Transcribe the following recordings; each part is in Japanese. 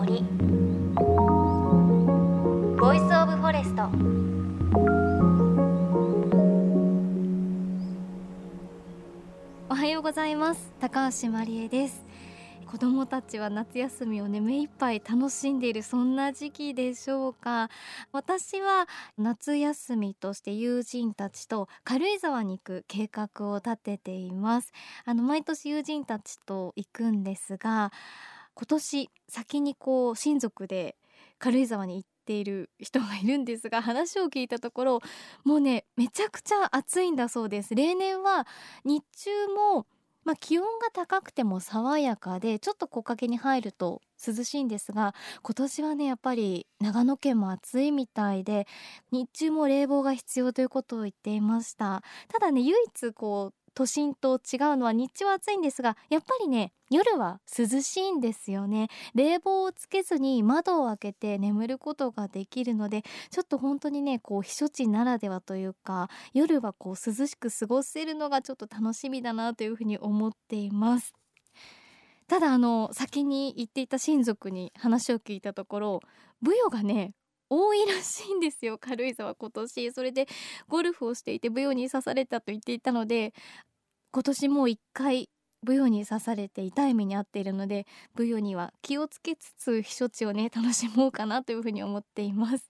森。 Voice of Forest おはようございます。高橋真理恵です。子どもたちは夏休みをね目いっぱい楽しんでいるそんな時期でしょうか。私は夏休みとして友人たちと軽井沢に行く計画を立てています。あの毎年友人たちと行くんですが今年先にこう親族で軽井沢に行っている人がいるんですが話を聞いたところもうねめちゃくちゃ暑いんだそうです。例年は日中もまあ、気温が高くても爽やかでちょっと木陰に入ると涼しいんですが今年はねやっぱり長野県も暑いみたいで日中も冷房が必要ということを言っていました。ただね唯一こう都心と違うのは日中は暑いんですがやっぱりね夜は涼しいんですよね。冷房をつけずに窓を開けて眠ることができるのでちょっと本当にねこう避暑地ならではというか夜はこう涼しく過ごせるのがちょっと楽しみだなというふうに思っています。ただあの先に行っていた親族に話を聞いたところブヨがね多いらしいんですよ。軽井沢今年。それでゴルフをしていてブヨに刺されたと言っていたので今年もう一回ブヨに刺されて痛い目に遭っているのでブヨには気をつけつつ避暑地をね楽しもうかなというふうに思っています。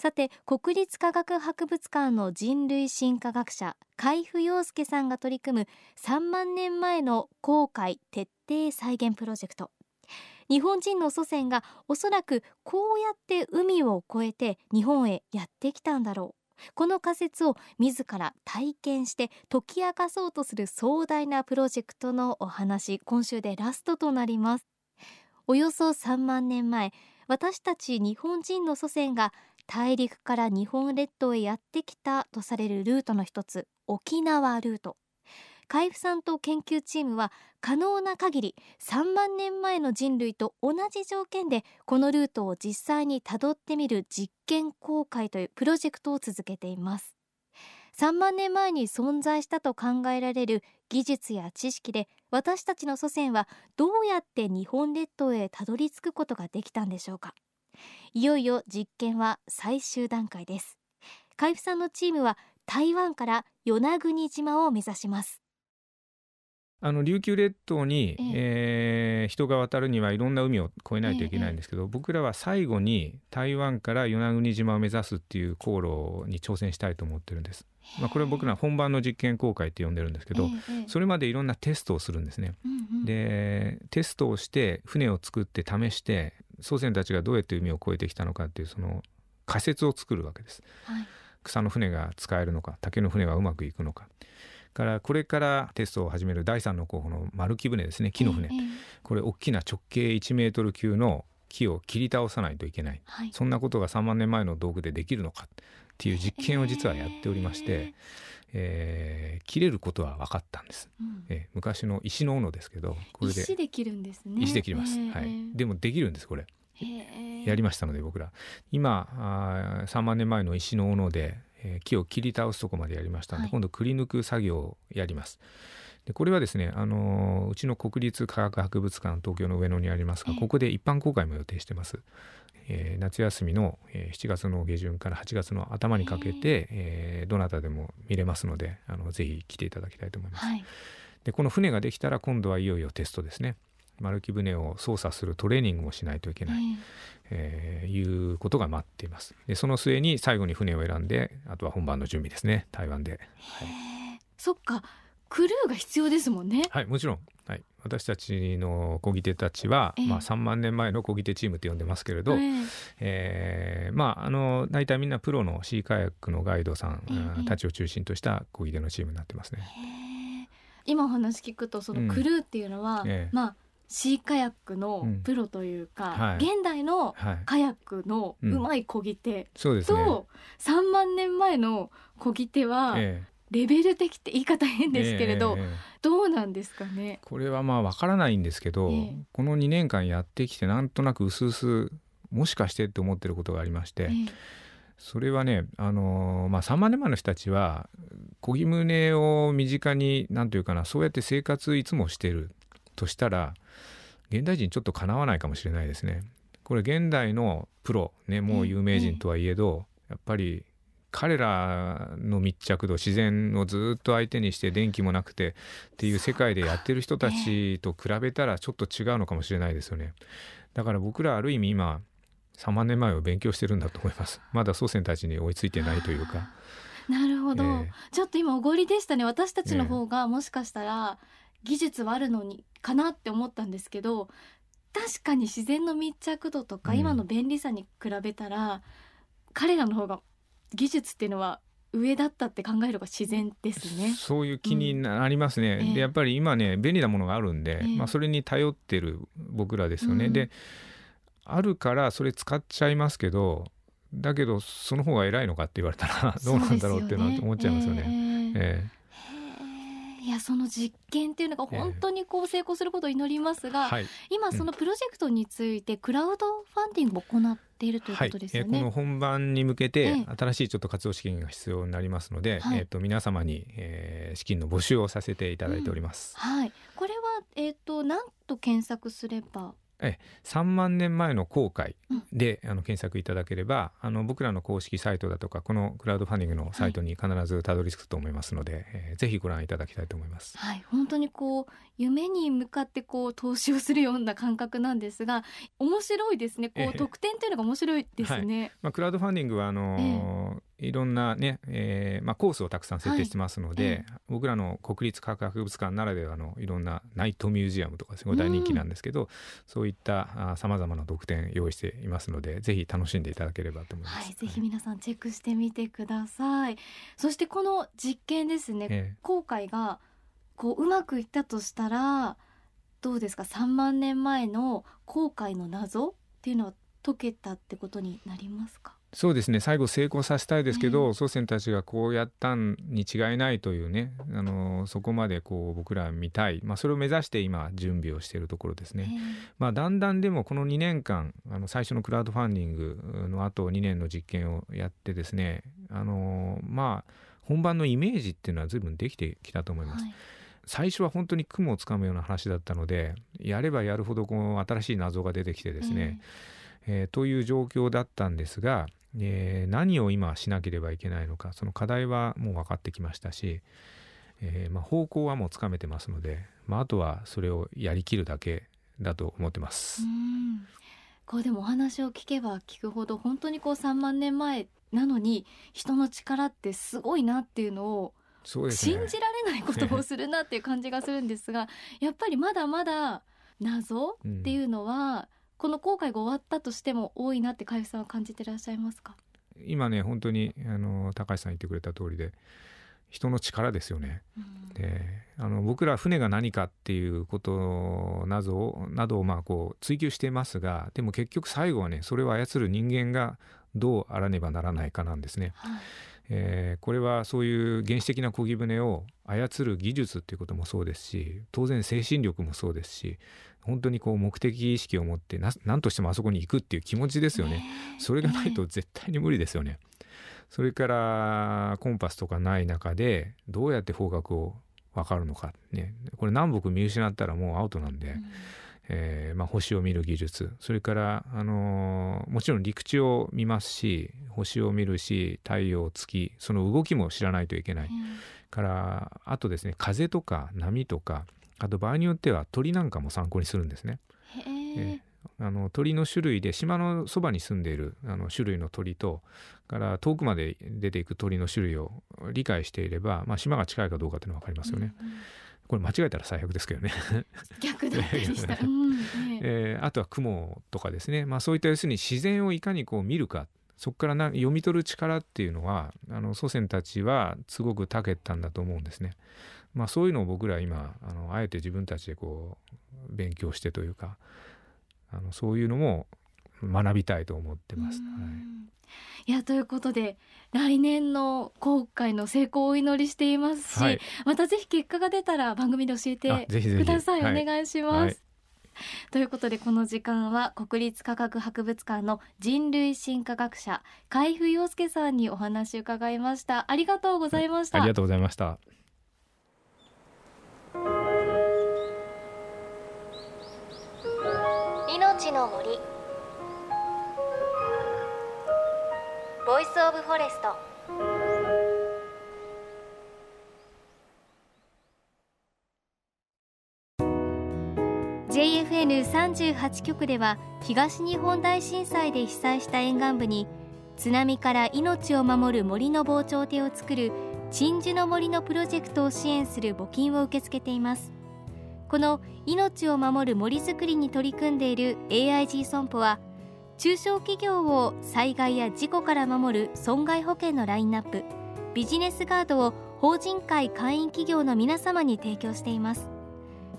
さて国立科学博物館の人類進化学者海部陽介さんが取り組む3万年前の航海徹底再現プロジェクト。日本人の祖先がおそらくこうやって海を越えて日本へやってきたんだろう。この仮説を自ら体験して解き明かそうとする壮大なプロジェクトのお話今週でラストとなります。およそ3万年前私たち日本人の祖先が大陸から日本列島へやってきたとされるルートの一つ沖縄ルート。海部さんと研究チームは可能な限り3万年前の人類と同じ条件でこのルートを実際にたどってみる実験公開というプロジェクトを続けています。3万年前に存在したと考えられる技術や知識で私たちの祖先はどうやって日本列島へたどり着くことができたんでしょうか。いよいよ実験は最終段階です。海部さんのチームは台湾から与那国島を目指します。あの琉球列島に、ええ。えー人が渡るにはいろんな海を越えないといけないんですけど、僕らは最後に台湾から与那国島を目指すっていう航路に挑戦したいと思ってるんです。まあ、これは僕ら本番の実験公開って呼んでるんですけど、それまでいろんなテストをするんですね。でテストをして船を作って試して祖先たちがどうやって海を越えてきたのかっていうその仮説を作るわけです。はい。草の船が使えるのか竹の船がうまくいくのか。からこれからテストを始める第3の候補の丸木船ですね木の船、えこれ大きな直径1メートル級の木を切り倒さないといけない。はい。そんなことが3万年前の道具でできるのかっていう実験を実はやっておりまして、えー切れることは分かったんです、うん。えー昔の石の斧ですけどこれで石で切るんですね。石で切ります、ええはい、でもできるんですこれ。ええやりましたので僕ら。今あー3万年前の石の斧で、えー木を切り倒すとこまでやりましたので、はい。今度くり抜く作業をやります。でこれはですね、あのーうちの国立科学博物館東京の上野にありますがええ。ここで一般公開も予定してます、えー夏休みの、えー7月の下旬から8月の頭にかけて、えーどなたでも見れますのであのぜひ来ていただきたいと思います、はい。でこの船ができたら今度はいよいよテストですね。丸木船を操作するトレーニングもしないといけない、えーいうことが待っています。でその末に最後に船を選んであとは本番の準備ですね。台湾で。ええ。そっか。クルーが必要ですもんね。はいもちろん、はい、私たちの漕ぎ手たちは、ええ。まあ、3万年前の漕ぎ手チームって呼んでますけれど、ええ。えーまああの大体みんなプロのシーカヤックのガイドさんえーたちを中心とした漕ぎ手のチームになってますね。今お話聞くとそのクルーっていうのは、ええ。まあシーカヤックのプロというか、うん。はい。現代のはい。カヤックのうん。うまい漕ぎ手そうですね。と、3万年前の漕ぎ手はえレベル的って言い方変えですけれど、ええええどうなんですかね？これはまあわからないんですけど、ええこの2年間やってきてなんとなくうすうすもしかしてって思ってることがありまして、ええそれはね、あのーまあ、3万年前の人たちは漕ぎ舟を身近に何というかなそうやって生活いつもしてるとしたら現代人ちょっとかなわないかもしれないですね。これ現代のプロ、ね、もう有名人とはいえど、やっぱり彼らの密着度自然をずっと相手にして電気もなくてっていう世界でやってる人たちと比べたらちょっと違うのかもしれないですよね。だから僕らある意味今3万年前を勉強してるんだと思います。まだ祖先たちに追いついてないというか。なるほど、ええちょっと今おごりでしたね私たちの方がもしかしたら技術はあるのにかなって思ったんですけど確かに自然の密着度とかうん今の便利さに比べたら、彼らの方が技術っていうのは上だったって考えるのが自然ですね。そういう気になりますね、ええ。でやっぱり今ね便利なものがあるんで、ええ。まあ、それに頼ってる僕らですよね、うん。であるからそれ使っちゃいますけどだけどその方が偉いのかって言われたらどうなんだろうっていうのは思っちゃいますよね。ね。え。ええいやその実験っていうのが本当にこう成功することを祈りますが、えはい。今そのプロジェクトについてクラウドファンディングを行っているというはい。ことですよね。えーこの本番に向けてええ。新しいちょっと活動資金が必要になりますので、はい。えー、と皆様に、えー資金の募集をさせていただいております。はい、これはえっ、と何と検索すれば、3万年前の後悔うんで、あの検索いただければあの僕らの公式サイトだとかこのクラウドファンディングのサイトに必ずたどり着くと思いますので、えーぜひご覧いただきたいと思います。はい、本当にこう夢に向かってこう投資をするような感覚なんですが、面白いですね。こええう特典というのが面白いですね。まあ、クラウドファンディングはあのーいろんなね、えーまあ、コースをたくさん設定してますので、はいえ僕らの国立科学博物館ならではのいろんなナイトミュージアムとかすごい大人気なんですけど、そういったさまざまな特典用意していますのでぜひ楽しんでいただければと思います。はい、ぜひ皆さんチェックしてみてください。そしてこの実験ですね。え後悔がこううまくいったとしたらどうですか？3万年前の後悔の謎っていうのは解けたってことになりますか？そうですね。最後成功させたいですけど、え祖先たちがこうやったんに違いないというね、あのーそこまでこう僕らは見たい、まあ、それを目指して今準備をしているところですね。まあ、だんだんでもこの2年間あの最初のクラウドファンディングの後2年の実験をやってですねあのまあ本番のイメージっていうのは随分できてきたと思います。はい。最初は本当に雲をつかむような話だったのでやればやるほどこう新しい謎が出てきてですね、えーという状況だったんですが、えー何を今しなければいけないのかその課題はもう分かってきましたし、えーまあ、方向はもうつかめてますので、まあ、あとはそれをやりきるだけだと思ってます。うん。こうでもお話を聞けば聞くほど本当にこう3万年前なのに人の力ってすごいなっていうのを信じられないことをするなっていう感じがするんですがやっぱりまだまだ謎っていうのは、この後悔が終わったとしても多いなって海部さんは感じてらっしゃいますか？今ね本当にあの高橋さん言ってくれた通りで人の力ですよね。うんであの僕ら船が何かっていうことなどをなどをまあこう追求していますがでも結局最後はねそれを操る人間がどうあらねばならないかなんですね。はいえーこれはそういう原始的な漕ぎ舟を操る技術っていうこともそうですし当然精神力もそうですし本当にこう目的意識を持ってな何としてもあそこに行くっていう気持ちですよね。え。それがないと絶対に無理ですよね。それからコンパスとかない中でどうやって方角を分かるのか。ね。これ南北見失ったらもうアウトなんで、うん。えーまあ、星を見る技術。それから、あのーもちろん陸地を見ますし星を見るし太陽月その動きも知らないといけない。からあとですね風とか波とかあと場合によっては鳥なんかも参考にするんですね。へええあの鳥の種類で島のそばに住んでいるあの種類の鳥とから遠くまで出ていく鳥の種類を理解していれば、まあ、島が近いかどうかっていうのは分かりますよね。うんうんこれ間違えたら最悪ですけどね。逆だったりした、うんえええーあとは雲とかですね、まあ、そういった要するに自然をいかにこう見るかそこからな読み取る力っていうのはあの祖先たちはすごく長けたんだと思うんですね。まあ、そういうのを僕ら今あのあえて自分たちでこう勉強してというかあのそういうのも学びたいと思ってます。はい。いやということで来年の航海の成功をお祈りしていますし、はい、またぜひ結果が出たら番組で教えてください。お願いします、はい、ということでこの時間は国立科学博物館の人類進化学者海部陽介さんにお話を伺いました。ありがとうございました、ありがとうございましたの森。 Voice of Forest。JFN38 局では東日本大震災で被災した沿岸部に津波から命を守る森の防潮堤を作る鎮守の森のプロジェクトを支援する募金を受け付けています。この命を守る森づくりに取り組んでいる AIG 損保は中小企業を災害や事故から守る損害保険のラインナップビジネスガードを法人会会員企業の皆様に提供しています。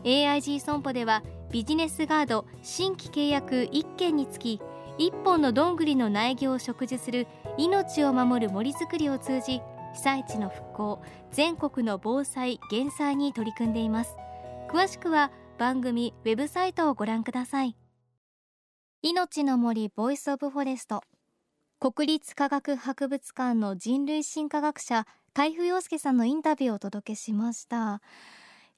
AIG 損保ではビジネスガード新規契約1件につき1本のどんぐりの苗木を植樹する命を守る森づくりを通じ被災地の復興全国の防災減災に取り組んでいます。詳しくは番組ウェブサイトをご覧ください。命の森 Voice of Forest。国立科学博物館の人類進化学者海部陽介さんのインタビューをお届けしました。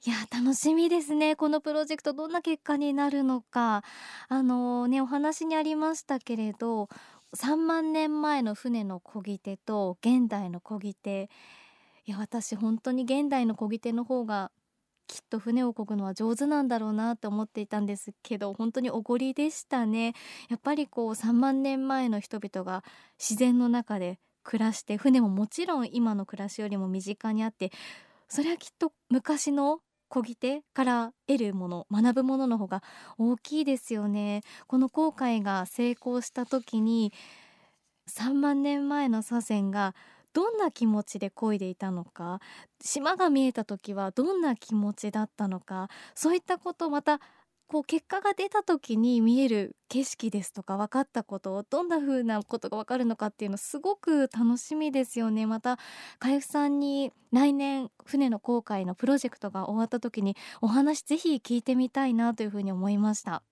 いや楽しみですね。このプロジェクトどんな結果になるのか。あのねお話にありましたけれど3万年前の船の漕ぎ手と現代の漕ぎ手。いや私本当に現代の漕ぎ手の方がきっと船を漕ぐのは上手なんだろうなって思っていたんですけど本当におごりでしたね。やっぱりこう3万年前の人々が自然の中で暮らして船ももちろん今の暮らしよりも身近にあってそれはきっと昔の漕ぎ手から得るもの学ぶものの方が大きいですよね。この航海が成功した時に3万年前の祖先がどんな気持ちで漕いでいたのか島が見えた時はどんな気持ちだったのかそういったことまたこう結果が出た時に見える景色ですとか分かったことをどんな風なことが分かるのかっていうのすごく楽しみですよね。また海部さんに来年船の航海のプロジェクトが終わった時にお話ぜひ聞いてみたいなというふうに思いました。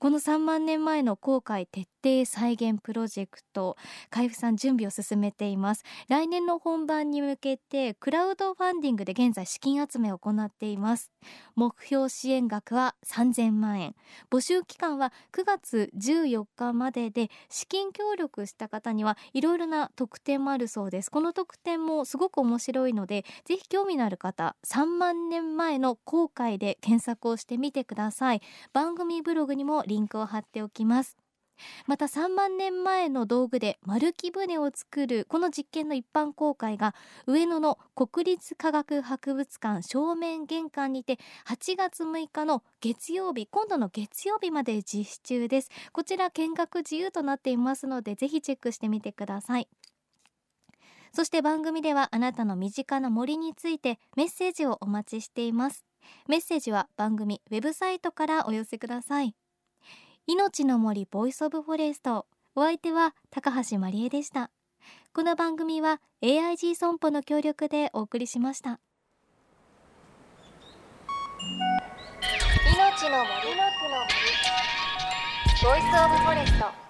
この3万年前の航海徹底再現プロジェクト海部さん準備を進めています。来年の本番に向けてクラウドファンディングで現在資金集めを行っています。目標支援額は3000万円。募集期間は9月14日までで資金協力した方にはいろいろな特典もあるそうです。この特典もすごく面白いのでぜひ興味のある方3万年前の航海で検索をしてみてください。番組ブログにもリンクを貼っておきます。また3万年前の道具で丸木舟を作るこの実験の一般公開が上野の国立科学博物館正面玄関にて8月6日の月曜日今度の月曜日まで実施中です。こちら見学自由となっていますのでぜひチェックしてみてください。そして番組ではあなたの身近な森についてメッセージをお待ちしています。メッセージは番組ウェブサイトからお寄せください。命の森 Voice of Forest。お相手は高橋真理恵でした。この番組は AIG 損保の協力でお送りしました。命の森。 Voice of Forest。